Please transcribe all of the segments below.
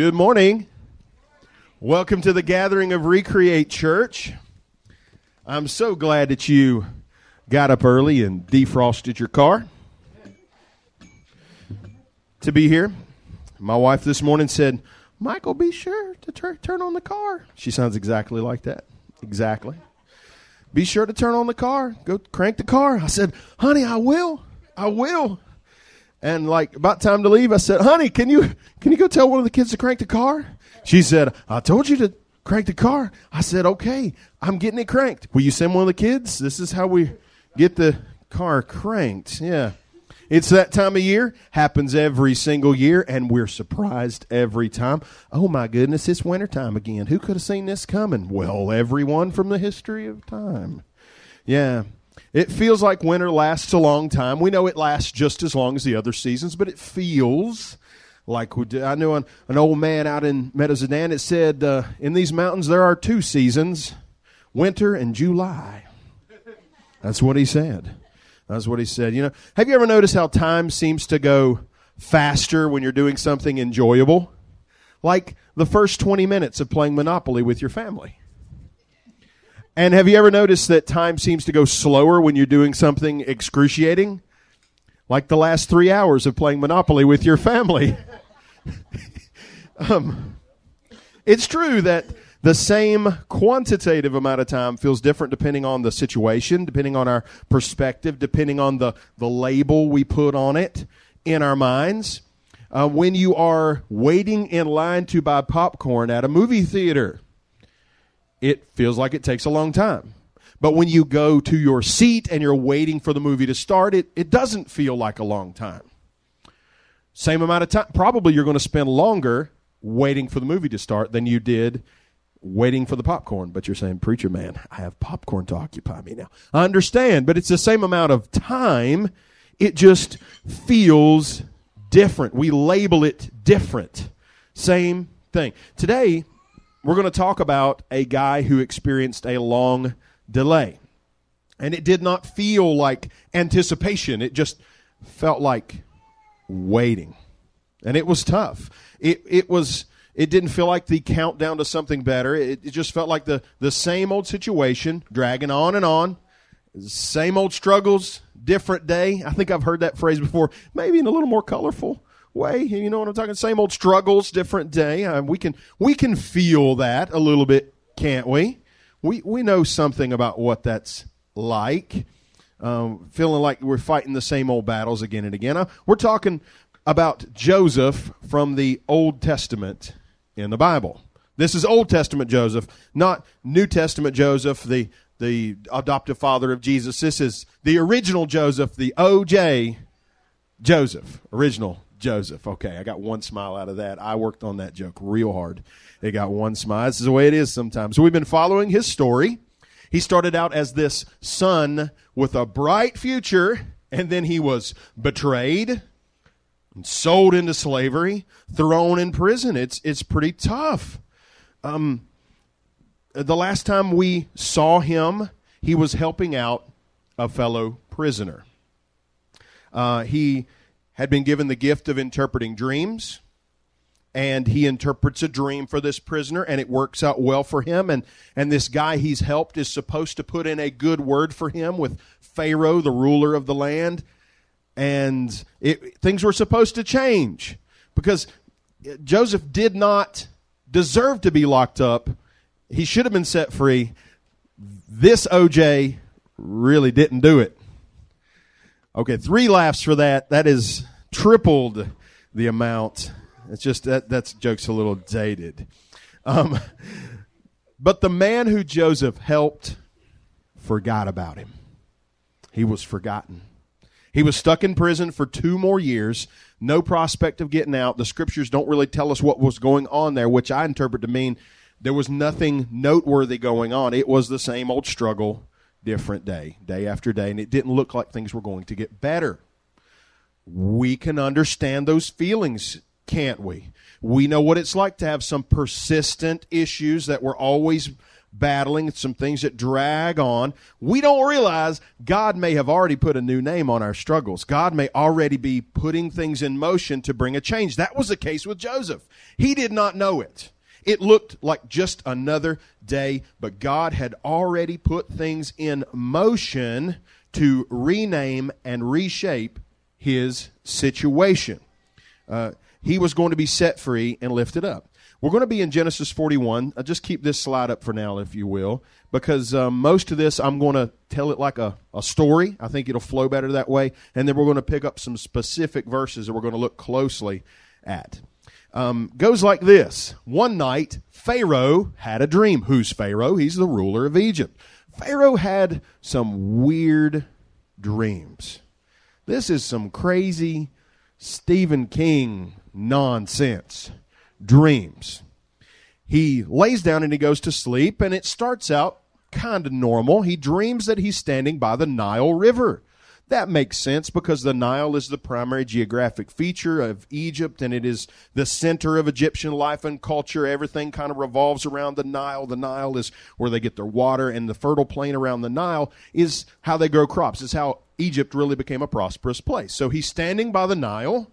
Good morning. Welcome to the gathering of Recreate Church. I'm so glad that you got up early and defrosted your car to be here. My wife this morning said, Michael, be sure to tur- turn on the car. She sounds exactly like that. Exactly. Be sure to turn on the car. Go crank the car. I said, honey, I will. I will. And like about time to leave, I said, honey, can you, can you go tell one of the kids to crank the car? She said, I told you to crank the car. I said, okay, I'm getting it cranked. Will you send one of the kids? This is how we get the car cranked. Yeah. It's that time of year, happens every single year, and we're surprised every time. Oh my goodness, it's wintertime again. Who could have seen this coming? Well, everyone from the history of time. Yeah. It feels like winter lasts a long time. We know it lasts just as long as the other seasons, but it feels like we do. I knew an, an old man out in Meadowsdan. It said, uh, In these mountains, there are two seasons winter and July. That's what he said. That's what he said. You know, have you ever noticed how time seems to go faster when you're doing something enjoyable? Like the first 20 minutes of playing Monopoly with your family. And have you ever noticed that time seems to go slower when you're doing something excruciating? Like the last three hours of playing Monopoly with your family. um, it's true that the same quantitative amount of time feels different depending on the situation, depending on our perspective, depending on the, the label we put on it in our minds. Uh, when you are waiting in line to buy popcorn at a movie theater, it feels like it takes a long time. But when you go to your seat and you're waiting for the movie to start, it, it doesn't feel like a long time. Same amount of time. Probably you're going to spend longer waiting for the movie to start than you did waiting for the popcorn. But you're saying, Preacher man, I have popcorn to occupy me now. I understand, but it's the same amount of time. It just feels different. We label it different. Same thing. Today, we're going to talk about a guy who experienced a long delay. And it did not feel like anticipation, it just felt like waiting. And it was tough. It, it was. It didn't feel like the countdown to something better. It, it just felt like the, the same old situation, dragging on and on. Same old struggles, different day. I think I've heard that phrase before, maybe in a little more colorful way. You know what I'm talking? Same old struggles, different day. Um, we can we can feel that a little bit, can't we? We we know something about what that's like. Um, feeling like we're fighting the same old battles again and again. Uh, we're talking about Joseph from the Old Testament in the Bible. This is Old Testament Joseph, not New Testament Joseph, the the adoptive father of Jesus. This is the original Joseph, the OJ Joseph, original Joseph. Okay, I got one smile out of that. I worked on that joke real hard. It got one smile. This is the way it is sometimes. So we've been following his story. He started out as this son with a bright future, and then he was betrayed, and sold into slavery, thrown in prison. It's it's pretty tough. Um, the last time we saw him, he was helping out a fellow prisoner. Uh, he had been given the gift of interpreting dreams and he interprets a dream for this prisoner and it works out well for him and and this guy he's helped is supposed to put in a good word for him with Pharaoh the ruler of the land and it, things were supposed to change because Joseph did not deserve to be locked up. He should have been set free. This OJ really didn't do it. Okay, three laughs for that. That is tripled the amount. It's just that that's joke's a little dated. Um, but the man who Joseph helped forgot about him. He was forgotten. He was stuck in prison for two more years, no prospect of getting out. The scriptures don't really tell us what was going on there, which I interpret to mean there was nothing noteworthy going on. It was the same old struggle different day, day after day, and it didn't look like things were going to get better. We can understand those feelings, can't we? We know what it's like to have some persistent issues that we're always battling, some things that drag on, we don't realize God may have already put a new name on our struggles. God may already be putting things in motion to bring a change. That was the case with Joseph. He did not know it. It looked like just another day, but God had already put things in motion to rename and reshape his situation. Uh, he was going to be set free and lifted up. We're going to be in Genesis 41. I'll just keep this slide up for now, if you will, because um, most of this I'm going to tell it like a, a story. I think it'll flow better that way. And then we're going to pick up some specific verses that we're going to look closely at. Um, goes like this One night, Pharaoh had a dream. Who's Pharaoh? He's the ruler of Egypt. Pharaoh had some weird dreams. This is some crazy Stephen King nonsense dreams. He lays down and he goes to sleep, and it starts out kind of normal. He dreams that he's standing by the Nile River. That makes sense because the Nile is the primary geographic feature of Egypt and it is the center of Egyptian life and culture. Everything kind of revolves around the Nile. The Nile is where they get their water and the fertile plain around the Nile is how they grow crops. It's how Egypt really became a prosperous place. So he's standing by the Nile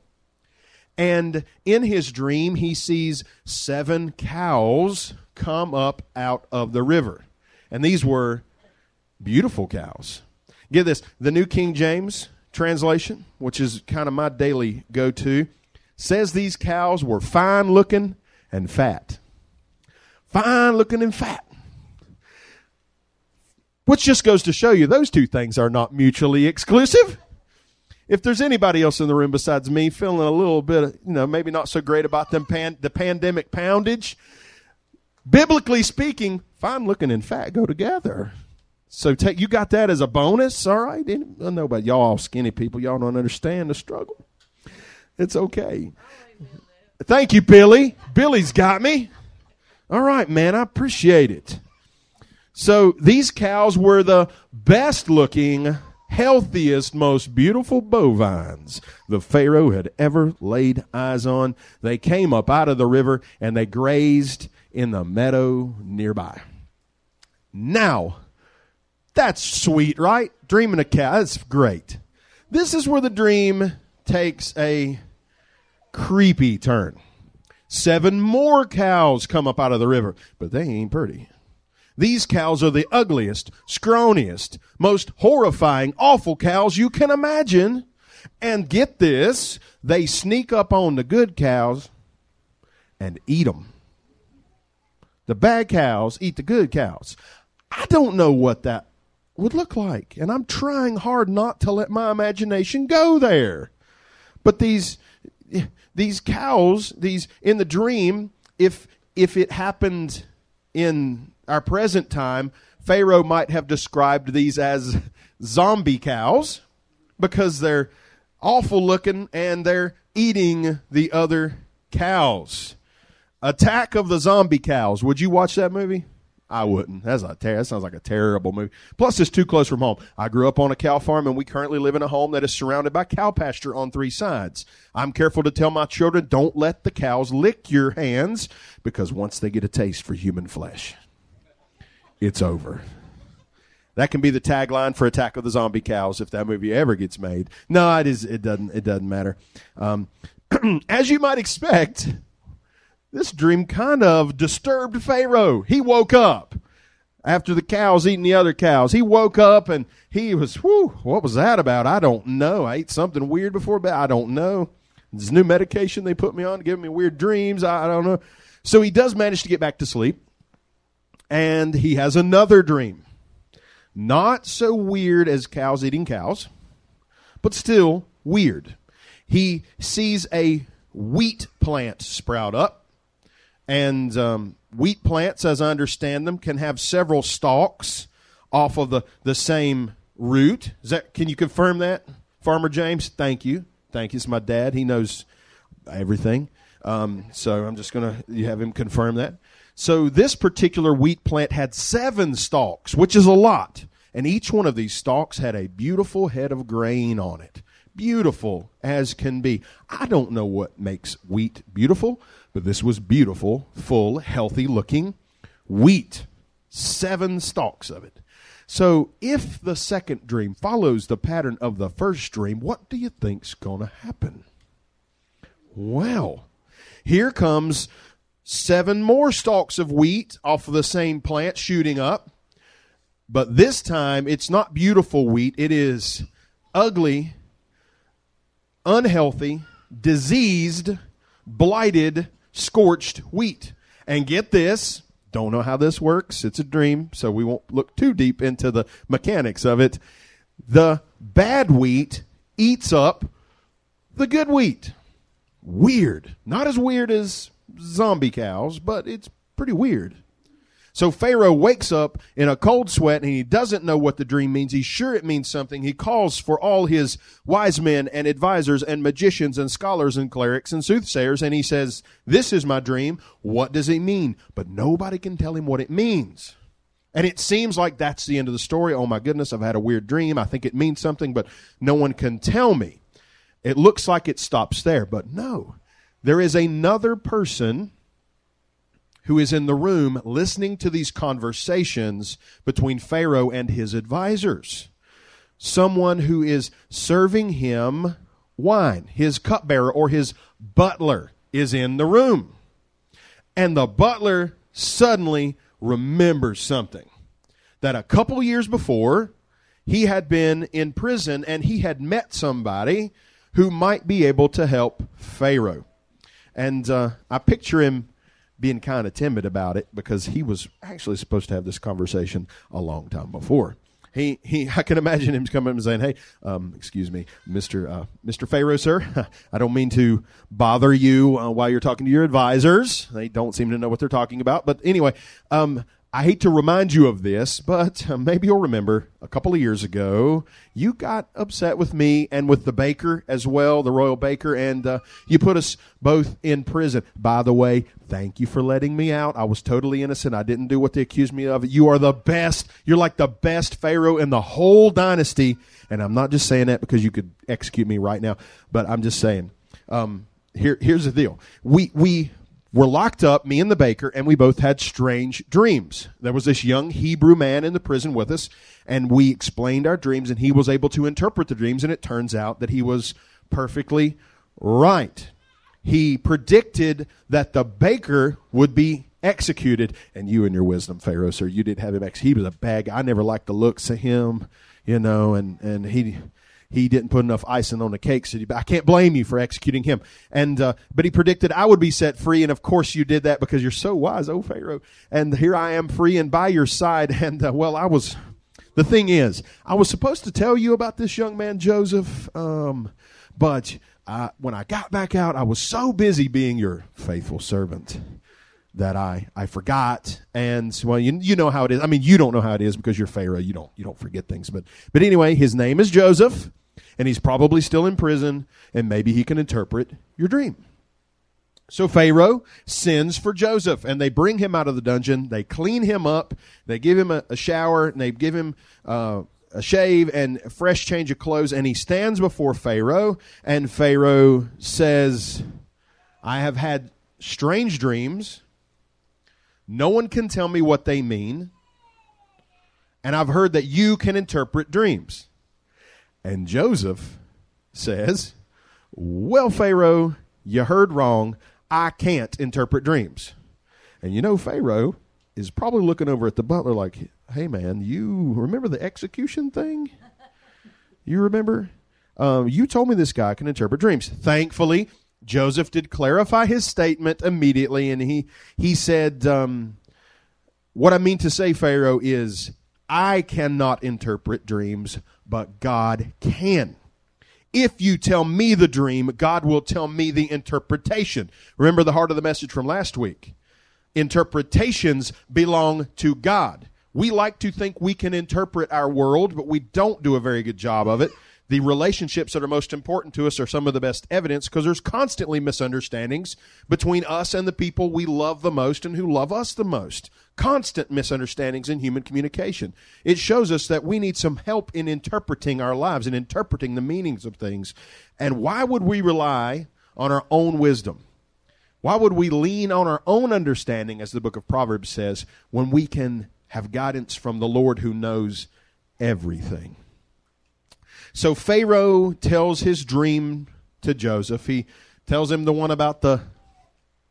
and in his dream, he sees seven cows come up out of the river. And these were beautiful cows. Get this the New King James translation, which is kind of my daily go to, says these cows were fine looking and fat. Fine looking and fat. Which just goes to show you those two things are not mutually exclusive if there's anybody else in the room besides me feeling a little bit, you know, maybe not so great about them pan, the pandemic poundage, biblically speaking, fine looking and fat go together. So take you got that as a bonus, all right? I know about y'all skinny people. Y'all don't understand the struggle. It's okay. Thank you, Billy. Billy's got me. All right, man. I appreciate it. So these cows were the best looking healthiest, most beautiful bovines the Pharaoh had ever laid eyes on. They came up out of the river and they grazed in the meadow nearby. Now, that's sweet, right? Dreaming a cow, that's great. This is where the dream takes a creepy turn. Seven more cows come up out of the river, but they ain't pretty. These cows are the ugliest, scrawniest, most horrifying, awful cows you can imagine. And get this, they sneak up on the good cows and eat them. The bad cows eat the good cows. I don't know what that would look like, and I'm trying hard not to let my imagination go there. But these these cows, these in the dream, if if it happened in our present time, Pharaoh might have described these as zombie cows because they're awful looking and they're eating the other cows. Attack of the Zombie Cows. Would you watch that movie? I wouldn't. That's a ter- that sounds like a terrible movie. Plus, it's too close from home. I grew up on a cow farm, and we currently live in a home that is surrounded by cow pasture on three sides. I'm careful to tell my children, don't let the cows lick your hands, because once they get a taste for human flesh, it's over. That can be the tagline for Attack of the Zombie Cows if that movie ever gets made. No, it is. It doesn't. It doesn't matter. Um, as you might expect, this dream kind of disturbed Pharaoh. He woke up after the cows eating the other cows. He woke up and he was, whew, what was that about? I don't know. I ate something weird before bed. I don't know. This new medication they put me on give me weird dreams. I, I don't know. So he does manage to get back to sleep and he has another dream. Not so weird as cows eating cows, but still weird. He sees a wheat plant sprout up, and um, wheat plants, as I understand them, can have several stalks off of the, the same root. Is that? Can you confirm that, Farmer James? Thank you, thank you. It's my dad. He knows everything. Um, so I'm just going to have him confirm that. So this particular wheat plant had seven stalks, which is a lot. And each one of these stalks had a beautiful head of grain on it. Beautiful as can be. I don't know what makes wheat beautiful, but this was beautiful, full, healthy looking wheat. seven stalks of it. So if the second dream follows the pattern of the first dream, what do you think's going to happen? Well, here comes seven more stalks of wheat off of the same plant shooting up. But this time, it's not beautiful wheat. It is ugly, unhealthy, diseased, blighted, scorched wheat. And get this don't know how this works. It's a dream, so we won't look too deep into the mechanics of it. The bad wheat eats up the good wheat. Weird. Not as weird as zombie cows, but it's pretty weird. So Pharaoh wakes up in a cold sweat and he doesn't know what the dream means. He's sure it means something. He calls for all his wise men and advisors and magicians and scholars and clerics and soothsayers and he says, This is my dream. What does it mean? But nobody can tell him what it means. And it seems like that's the end of the story. Oh my goodness, I've had a weird dream. I think it means something, but no one can tell me. It looks like it stops there, but no. There is another person who is in the room listening to these conversations between Pharaoh and his advisors. Someone who is serving him wine. His cupbearer or his butler is in the room. And the butler suddenly remembers something that a couple years before he had been in prison and he had met somebody who might be able to help Pharaoh. And uh, I picture him being kind of timid about it because he was actually supposed to have this conversation a long time before. He, he, I can imagine him coming and saying, "Hey, um, excuse me, Mister uh, Mister Pharaoh, sir. I don't mean to bother you uh, while you're talking to your advisors. They don't seem to know what they're talking about. But anyway, um, I hate to remind you of this, but uh, maybe you'll remember a couple of years ago, you got upset with me and with the baker as well, the royal baker, and uh, you put us both in prison. By the way, thank you for letting me out. I was totally innocent. I didn't do what they accused me of. You are the best. You're like the best Pharaoh in the whole dynasty. And I'm not just saying that because you could execute me right now, but I'm just saying. Um, here, here's the deal. We, we were locked up, me and the baker, and we both had strange dreams. There was this young Hebrew man in the prison with us, and we explained our dreams, and he was able to interpret the dreams, and it turns out that he was perfectly right. He predicted that the baker would be executed, and you and your wisdom, Pharaoh, sir, you didn't have him executed. He was a bad guy. I never liked the looks of him, you know, and, and he he didn't put enough icing on the cake. So I can't blame you for executing him. And uh, but he predicted I would be set free, and of course you did that because you're so wise, oh Pharaoh. And here I am, free and by your side. And uh, well, I was. The thing is, I was supposed to tell you about this young man Joseph, um, but I, when I got back out, I was so busy being your faithful servant that I, I forgot. And well, you, you know how it is. I mean, you don't know how it is because you're Pharaoh. You don't, you don't forget things. But, but anyway, his name is Joseph and he's probably still in prison and maybe he can interpret your dream. So Pharaoh sends for Joseph and they bring him out of the dungeon. They clean him up. They give him a, a shower and they give him, uh, a shave and a fresh change of clothes and he stands before Pharaoh and Pharaoh says, I have had strange dreams no one can tell me what they mean. And I've heard that you can interpret dreams. And Joseph says, Well, Pharaoh, you heard wrong. I can't interpret dreams. And you know, Pharaoh is probably looking over at the butler like, Hey, man, you remember the execution thing? You remember? Um, you told me this guy can interpret dreams. Thankfully, Joseph did clarify his statement immediately, and he he said, um, "What I mean to say, Pharaoh, is I cannot interpret dreams, but God can." If you tell me the dream, God will tell me the interpretation. Remember the heart of the message from last week. Interpretations belong to God. We like to think we can interpret our world, but we don't do a very good job of it the relationships that are most important to us are some of the best evidence because there's constantly misunderstandings between us and the people we love the most and who love us the most. Constant misunderstandings in human communication. It shows us that we need some help in interpreting our lives and interpreting the meanings of things. And why would we rely on our own wisdom? Why would we lean on our own understanding, as the book of Proverbs says, when we can have guidance from the Lord who knows everything. So Pharaoh tells his dream to Joseph. He tells him the one about the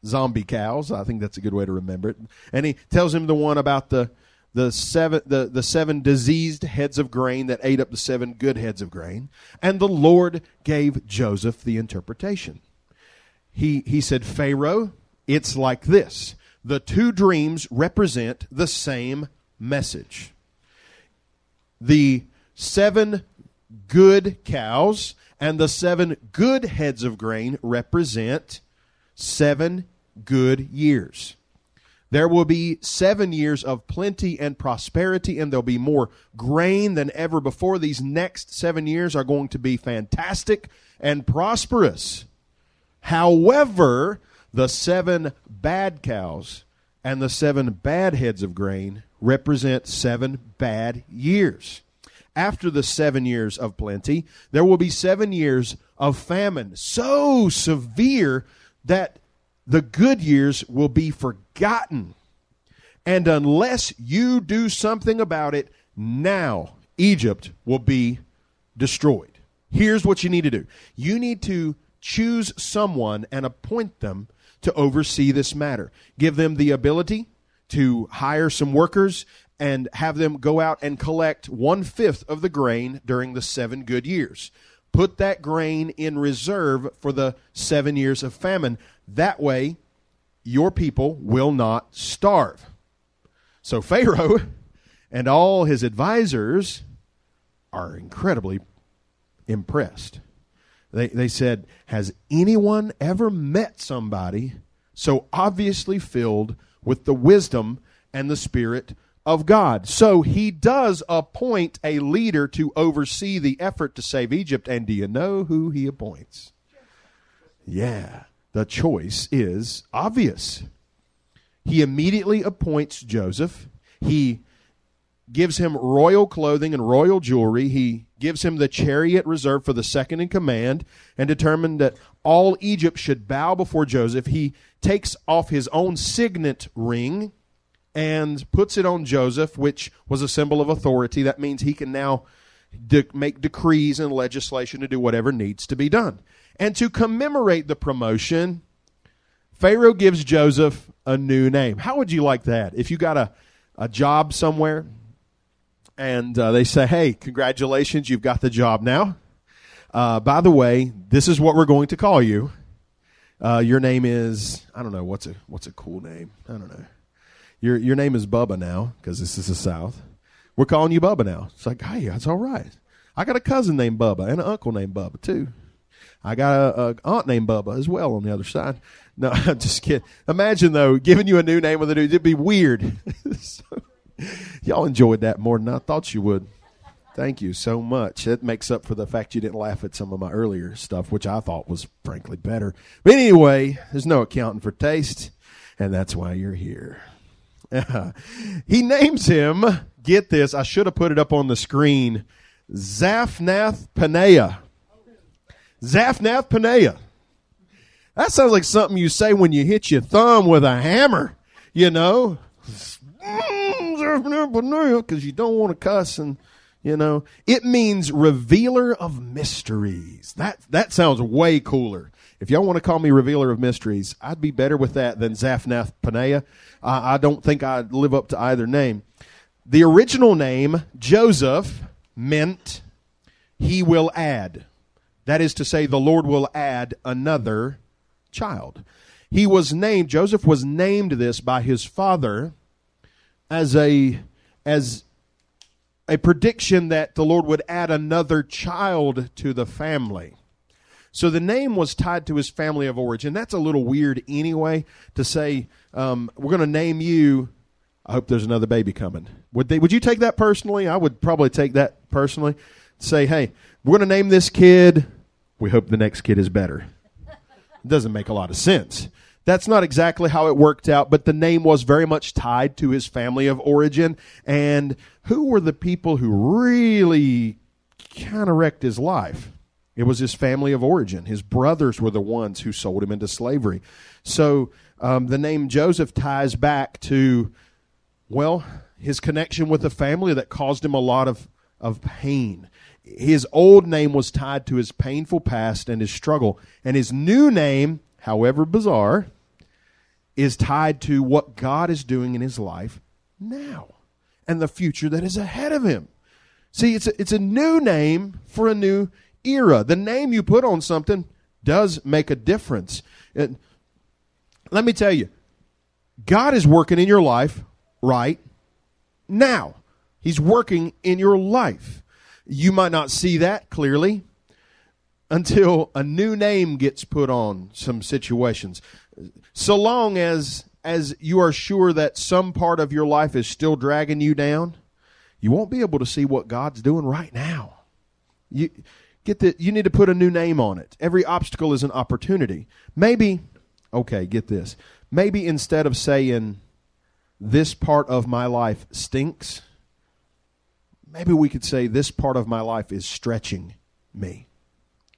zombie cows. I think that's a good way to remember it. And he tells him the one about the the seven the, the seven diseased heads of grain that ate up the seven good heads of grain. And the Lord gave Joseph the interpretation. He he said, Pharaoh, it's like this. The two dreams represent the same message. The seven good cows and the seven good heads of grain represent seven good years. There will be seven years of plenty and prosperity, and there'll be more grain than ever before. These next seven years are going to be fantastic and prosperous. However, the seven bad cows and the seven bad heads of grain represent seven bad years. After the seven years of plenty, there will be seven years of famine so severe that the good years will be forgotten. And unless you do something about it now, Egypt will be destroyed. Here's what you need to do you need to choose someone and appoint them to oversee this matter. Give them the ability to hire some workers and have them go out and collect one fifth of the grain during the seven good years. Put that grain in reserve for the seven years of famine. That way, your people will not starve. So, Pharaoh and all his advisors are incredibly impressed. They, they said, Has anyone ever met somebody so obviously filled with the wisdom and the Spirit of God. So he does appoint a leader to oversee the effort to save Egypt. And do you know who he appoints? Yeah, the choice is obvious. He immediately appoints Joseph. He gives him royal clothing and royal jewelry. He gives him the chariot reserved for the second in command and determined that all Egypt should bow before Joseph. He takes off his own signet ring and puts it on Joseph, which was a symbol of authority. That means he can now de- make decrees and legislation to do whatever needs to be done. And to commemorate the promotion, Pharaoh gives Joseph a new name. How would you like that? If you got a, a job somewhere and uh, they say, hey, congratulations, you've got the job now. Uh, by the way, this is what we're going to call you. Uh, your name is I don't know what's a what's a cool name. I don't know. Your your name is Bubba now because this is the South. We're calling you Bubba now. It's like, hey, that's all right. I got a cousin named Bubba and an uncle named Bubba too. I got a, a aunt named Bubba as well on the other side. No, I'm just kidding. Imagine though, giving you a new name with a new, it'd be weird. so, y'all enjoyed that more than I thought you would. Thank you so much. It makes up for the fact you didn't laugh at some of my earlier stuff, which I thought was frankly better. But anyway, there's no accounting for taste, and that's why you're here. he names him, get this, I should have put it up on the screen, Zaphnath Paaneah. Zaphnath Paaneah. That sounds like something you say when you hit your thumb with a hammer, you know? Because you don't want to cuss and you know it means revealer of mysteries that that sounds way cooler if y'all want to call me revealer of mysteries, I'd be better with that than Zaphnath Paaneah. I, I don't think I'd live up to either name. The original name, Joseph, meant he will add. That is to say, the Lord will add another child. He was named, Joseph was named this by his father as a, as a prediction that the Lord would add another child to the family. So the name was tied to his family of origin. That's a little weird anyway to say, um, we're going to name you. I hope there's another baby coming. Would they? Would you take that personally? I would probably take that personally. Say, hey, we're going to name this kid. We hope the next kid is better. It doesn't make a lot of sense. That's not exactly how it worked out, but the name was very much tied to his family of origin. And who were the people who really kind of wrecked his life? It was his family of origin. His brothers were the ones who sold him into slavery. So um, the name Joseph ties back to Well, his connection with a family that caused him a lot of, of pain. His old name was tied to his painful past and his struggle. And his new name, however bizarre, is tied to what God is doing in his life now and the future that is ahead of him. See, it's a, it's a new name for a new era. The name you put on something does make a difference. And let me tell you, God is working in your life right now. He's working in your life. You might not see that clearly until a new name gets put on some situations. So long as as you are sure that some part of your life is still dragging you down, you won't be able to see what God's doing right now. You get the you need to put a new name on it. Every obstacle is an opportunity. Maybe okay, get this. Maybe instead of saying this part of my life stinks, maybe we could say this part of my life is stretching me.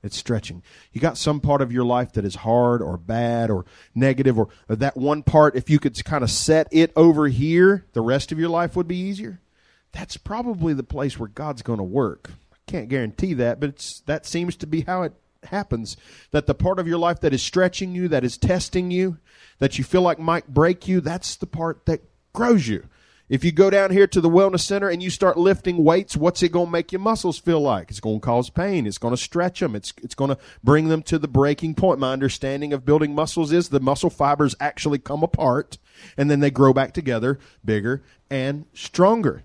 It's stretching. You got some part of your life that is hard or bad or negative, or, or that one part, if you could kind of set it over here, the rest of your life would be easier. That's probably the place where God's going to work. Can't guarantee that, but it's, that seems to be how it happens. That the part of your life that is stretching you, that is testing you, that you feel like might break you, that's the part that grows you. If you go down here to the wellness center and you start lifting weights, what's it going to make your muscles feel like? It's going to cause pain. It's going to stretch them. It's, it's going to bring them to the breaking point. My understanding of building muscles is the muscle fibers actually come apart and then they grow back together bigger and stronger.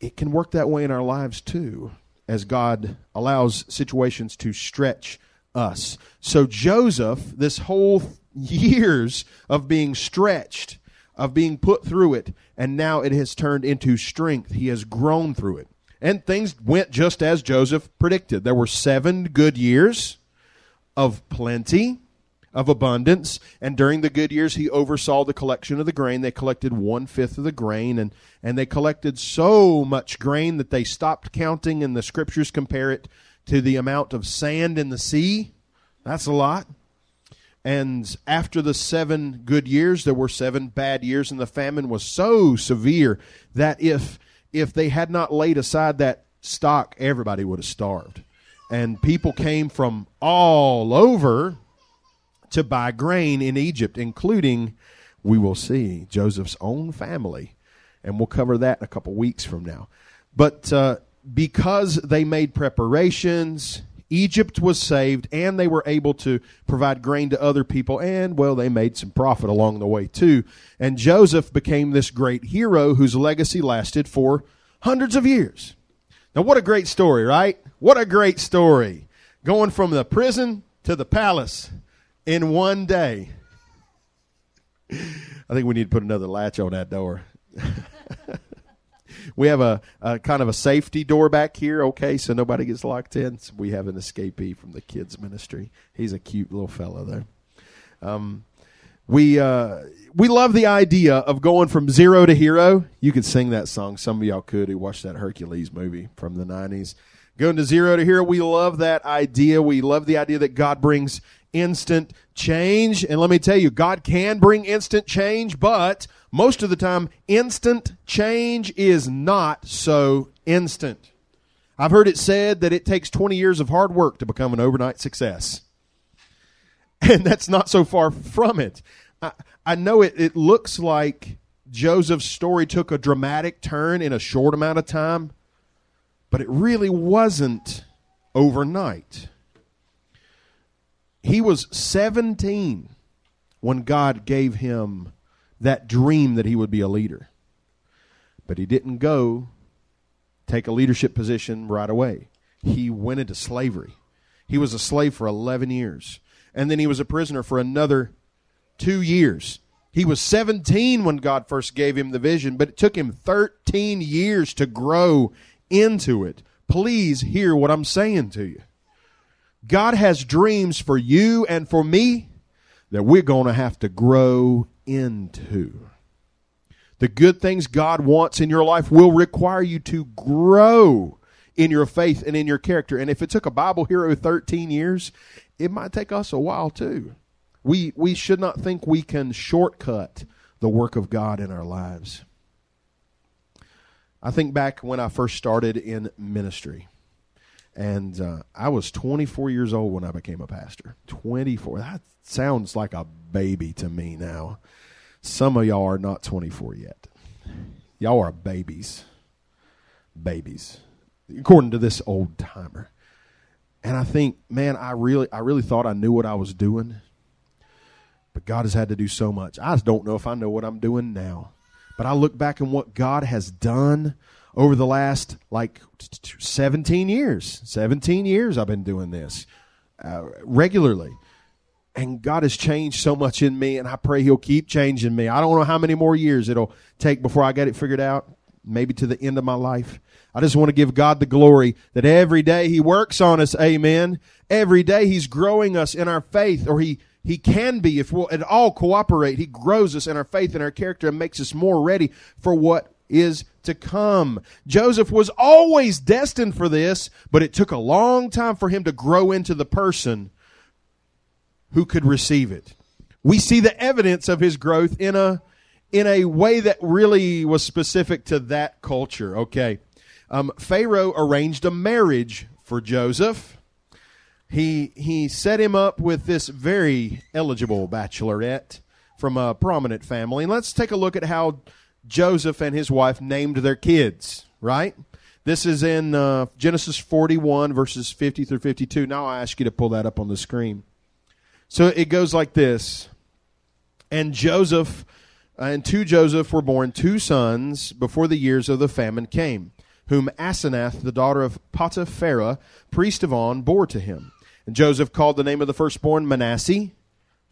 It can work that way in our lives too, as God allows situations to stretch us. So Joseph, this whole years of being stretched, of being put through it, and now it has turned into strength. He has grown through it. And things went just as Joseph predicted. There were seven good years of plenty, of abundance, and during the good years he oversaw the collection of the grain. They collected one fifth of the grain, and, and they collected so much grain that they stopped counting, and the scriptures compare it to the amount of sand in the sea. That's a lot. And after the seven good years, there were seven bad years, and the famine was so severe that if if they had not laid aside that stock, everybody would have starved. And people came from all over to buy grain in Egypt, including, we will see, Joseph's own family. And we'll cover that a couple weeks from now. But uh, because they made preparations, Egypt was saved and they were able to provide grain to other people and well they made some profit along the way too. And Joseph became this great hero whose legacy lasted for hundreds of years. Now what a great story, right? What a great story. Going from the prison to the palace in one day. I think we need to put another latch on that door. we have a, a, kind of a safety door back here, okay, so nobody gets locked in. So we have an escapee from the kids ministry. He's a cute little fellow there. Um, we uh, we love the idea of going from zero to hero. You could sing that song. Some of y'all could who watched that Hercules movie from the nineties. Going to zero to hero. We love that idea. We love the idea that God brings instant change. And let me tell you, God can bring instant change, but most of the time, instant change is not so instant. I've heard it said that it takes 20 years of hard work to become an overnight success. And that's not so far from it. I, I know it, it looks like Joseph's story took a dramatic turn in a short amount of time, but it really wasn't overnight. He was 17 when God gave him that dream that he would be a leader. But he didn't go take a leadership position right away. He went into slavery. He was a slave for 11 years. And then he was a prisoner for another two years. He was 17 when God first gave him the vision, but it took him 13 years to grow into it. Please hear what I'm saying to you. God has dreams for you and for me that we're going to have to grow into. The good things God wants in your life will require you to grow in your faith and in your character. And if it took a Bible hero 13 years, it might take us a while too. We, we should not think we can shortcut the work of God in our lives. I think back when I first started in ministry, and uh, I was 24 years old when I became a pastor. 24. That sounds like a baby to me now. Some of y'all are not 24 yet. Y'all are babies. Babies. According to this old timer. And I think, man, I really I really thought I knew what I was doing. But God has had to do so much. I don't know if I know what I'm doing now. But I look back and what God has done over the last like 17 years. 17 years I've been doing this uh, regularly. And God has changed so much in me, and I pray He'll keep changing me. I don't know how many more years it'll take before I get it figured out, maybe to the end of my life. I just want to give God the glory that every day He works on us. Amen. Every day He's growing us in our faith, or He he can be if we'll at all cooperate. He grows us in our faith and our character and makes us more ready for what is to come. Joseph was always destined for this, but it took a long time for him to grow into the person who could receive it. We see the evidence of his growth in a in a way that really was specific to that culture. Okay. Um, Pharaoh arranged a marriage for Joseph he he set him up with this very eligible bachelorette from a prominent family. And let's take a look at how Joseph and his wife named their kids, right? This is in uh, Genesis 41, verses 50 through 52. Now I ask you to pull that up on the screen. So it goes like this And Joseph, uh, and to Joseph were born two sons before the years of the famine came, whom Asenath, the daughter of Poti-Pherah, priest of On, bore to him. And Joseph called the name of the firstborn Manasseh,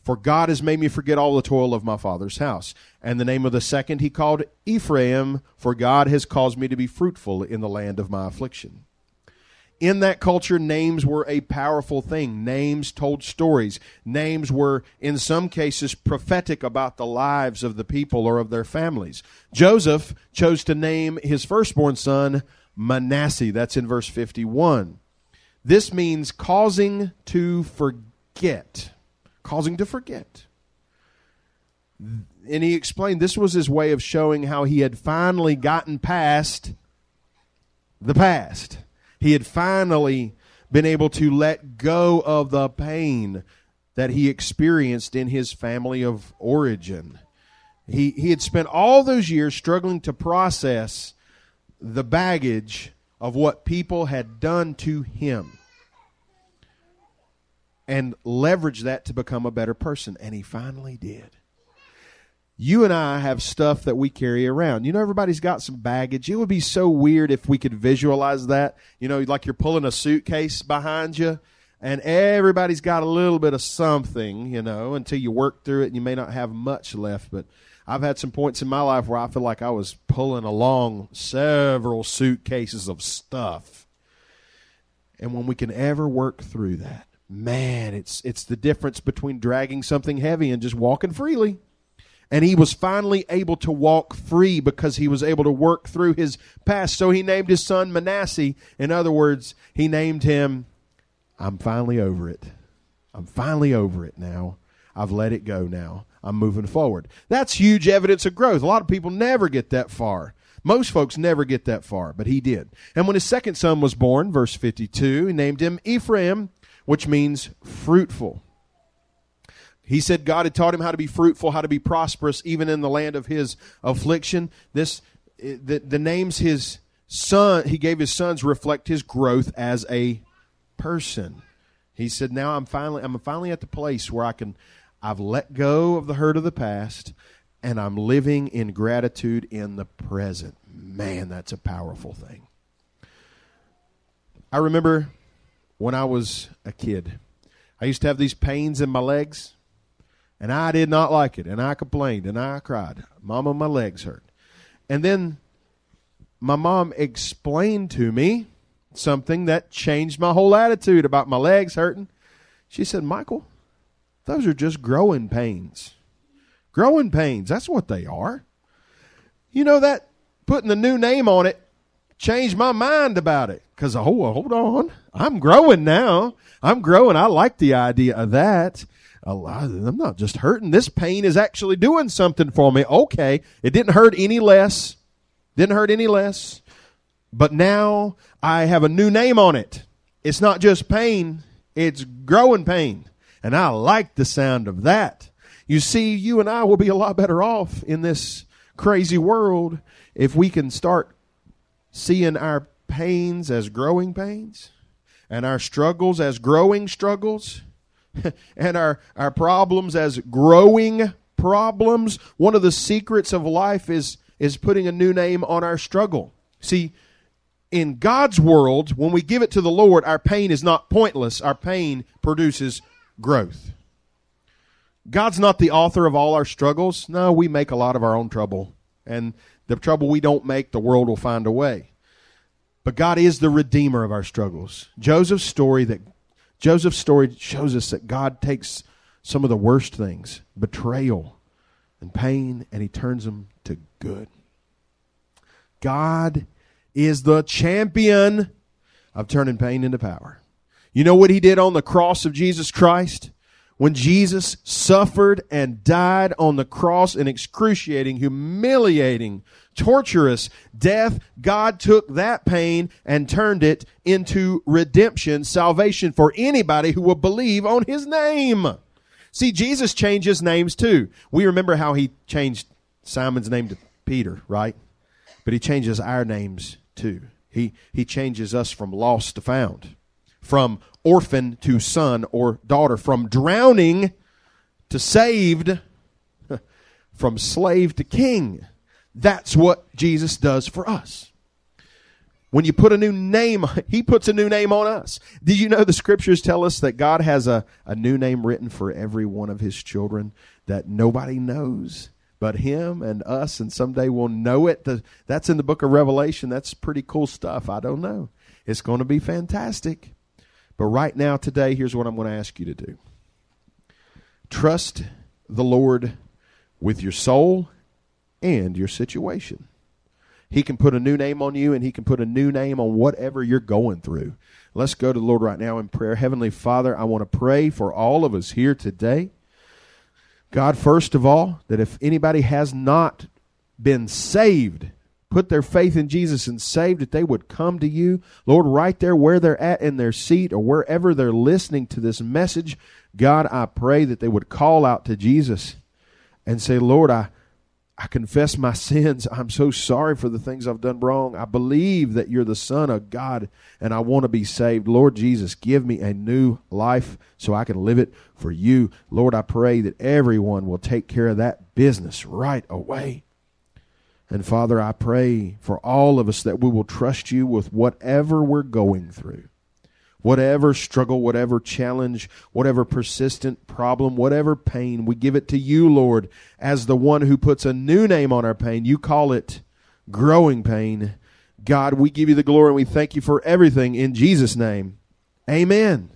for God has made me forget all the toil of my father's house. And the name of the second he called Ephraim, for God has caused me to be fruitful in the land of my affliction. In that culture, names were a powerful thing. Names told stories. Names were, in some cases, prophetic about the lives of the people or of their families. Joseph chose to name his firstborn son Manasseh. That's in verse 51. This means causing to forget. Causing to forget. And he explained this was his way of showing how he had finally gotten past the past. He had finally been able to let go of the pain that he experienced in his family of origin. He, he had spent all those years struggling to process the baggage of what people had done to him and leverage that to become a better person. And he finally did. You and I have stuff that we carry around. You know, everybody's got some baggage. It would be so weird if we could visualize that. You know, like you're pulling a suitcase behind you, and everybody's got a little bit of something, you know, until you work through it and you may not have much left. But I've had some points in my life where I feel like I was pulling along several suitcases of stuff. And when we can ever work through that, man, it's it's the difference between dragging something heavy and just walking freely. And he was finally able to walk free because he was able to work through his past. So he named his son Manasseh. In other words, he named him, I'm finally over it. I'm finally over it now. I've let it go now. I'm moving forward. That's huge evidence of growth. A lot of people never get that far. Most folks never get that far, but he did. And when his second son was born, verse 52, he named him Ephraim, which means fruitful. He said God had taught him how to be fruitful, how to be prosperous, even in the land of his affliction. This the, the names his son he gave his sons reflect his growth as a person. He said, "Now I'm finally I'm finally at the place where I can I've let go of the hurt of the past and I'm living in gratitude in the present. Man, that's a powerful thing. I remember when I was a kid, I used to have these pains in my legs, and I did not like it, and I complained and I cried. Mama, my legs hurt. And then my mom explained to me something that changed my whole attitude about my legs hurting. She said, Michael, those are just growing pains. Growing pains, that's what they are. You know that putting the new name on it changed my mind about it because oh, hold on, I'm growing now. I'm growing. I like the idea of that. I'm not just hurting. This pain is actually doing something for me. Okay. It didn't hurt any less. Didn't hurt any less. But now I have a new name on it. It's not just pain, it's growing pain. And I like the sound of that. You see, you and I will be a lot better off in this crazy world if we can start seeing our pains as growing pains and our struggles as growing struggles and our, our problems as growing problems. One of the secrets of life is, is putting a new name on our struggle. See, in God's world, when we give it to the Lord, our pain is not pointless. Our pain produces growth. God's not the author of all our struggles. No, we make a lot of our own trouble. And the trouble we don't make, the world will find a way. But God is the redeemer of our struggles. Joseph's story that Joseph's story shows us that God takes some of the worst things, betrayal and pain, and he turns them to good. God is the champion of turning pain into power. You know what he did on the cross of Jesus Christ? When Jesus suffered and died on the cross in excruciating, humiliating, torturous death, God took that pain and turned it into redemption, salvation for anybody who will believe on his name. See, Jesus changes names too. We remember how he changed Simon's name to Peter, right? But he changes our names too. He, he changes us from lost to found, from orphan to son or daughter, from drowning to saved, from slave to king. That's what Jesus does for us. When you put a new name, he puts a new name on us. Did you know the scriptures tell us that God has a, a new name written for every one of his children that nobody knows? but him and us, and someday we'll know it. The, that's in the book of Revelation. That's pretty cool stuff. I don't know. It's going to be fantastic. But right now, today, here's what I'm going to ask you to do trust the Lord with your soul and your situation. He can put a new name on you, and He can put a new name on whatever you're going through. Let's go to the Lord right now in prayer. Heavenly Father, I want to pray for all of us here today. God, first of all, that if anybody has not been saved, put their faith in Jesus and saved, that they would come to you, Lord, right there where they're at in their seat or wherever they're listening to this message. God, I pray that they would call out to Jesus and say, Lord, I, I confess my sins. I'm so sorry for the things I've done wrong. I believe that you're the Son of God and I want to be saved. Lord Jesus, give me a new life so I can live it for you. Lord, I pray that everyone will take care of that business right away. And Father, I pray for all of us that we will trust you with whatever we're going through whatever struggle, whatever challenge, whatever persistent problem, whatever pain, we give it to you, Lord, as the one who puts a new name on our pain. You call it growing pain. God, we give you the glory and we thank you for everything in Jesus' name. Amen.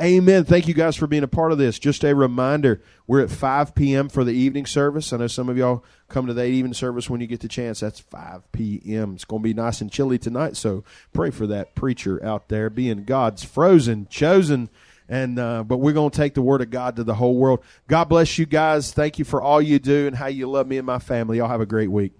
Amen. Thank you guys for being a part of this. Just a reminder, we're at 5 p.m. for the evening service. I know some of y'all come to that evening service when you get the chance. That's 5 p.m. It's going to be nice and chilly tonight, so pray for that preacher out there being God's frozen, chosen, and uh, but we're going to take the word of God to the whole world. God bless you guys. Thank you for all you do and how you love me and my family. Y'all have a great week.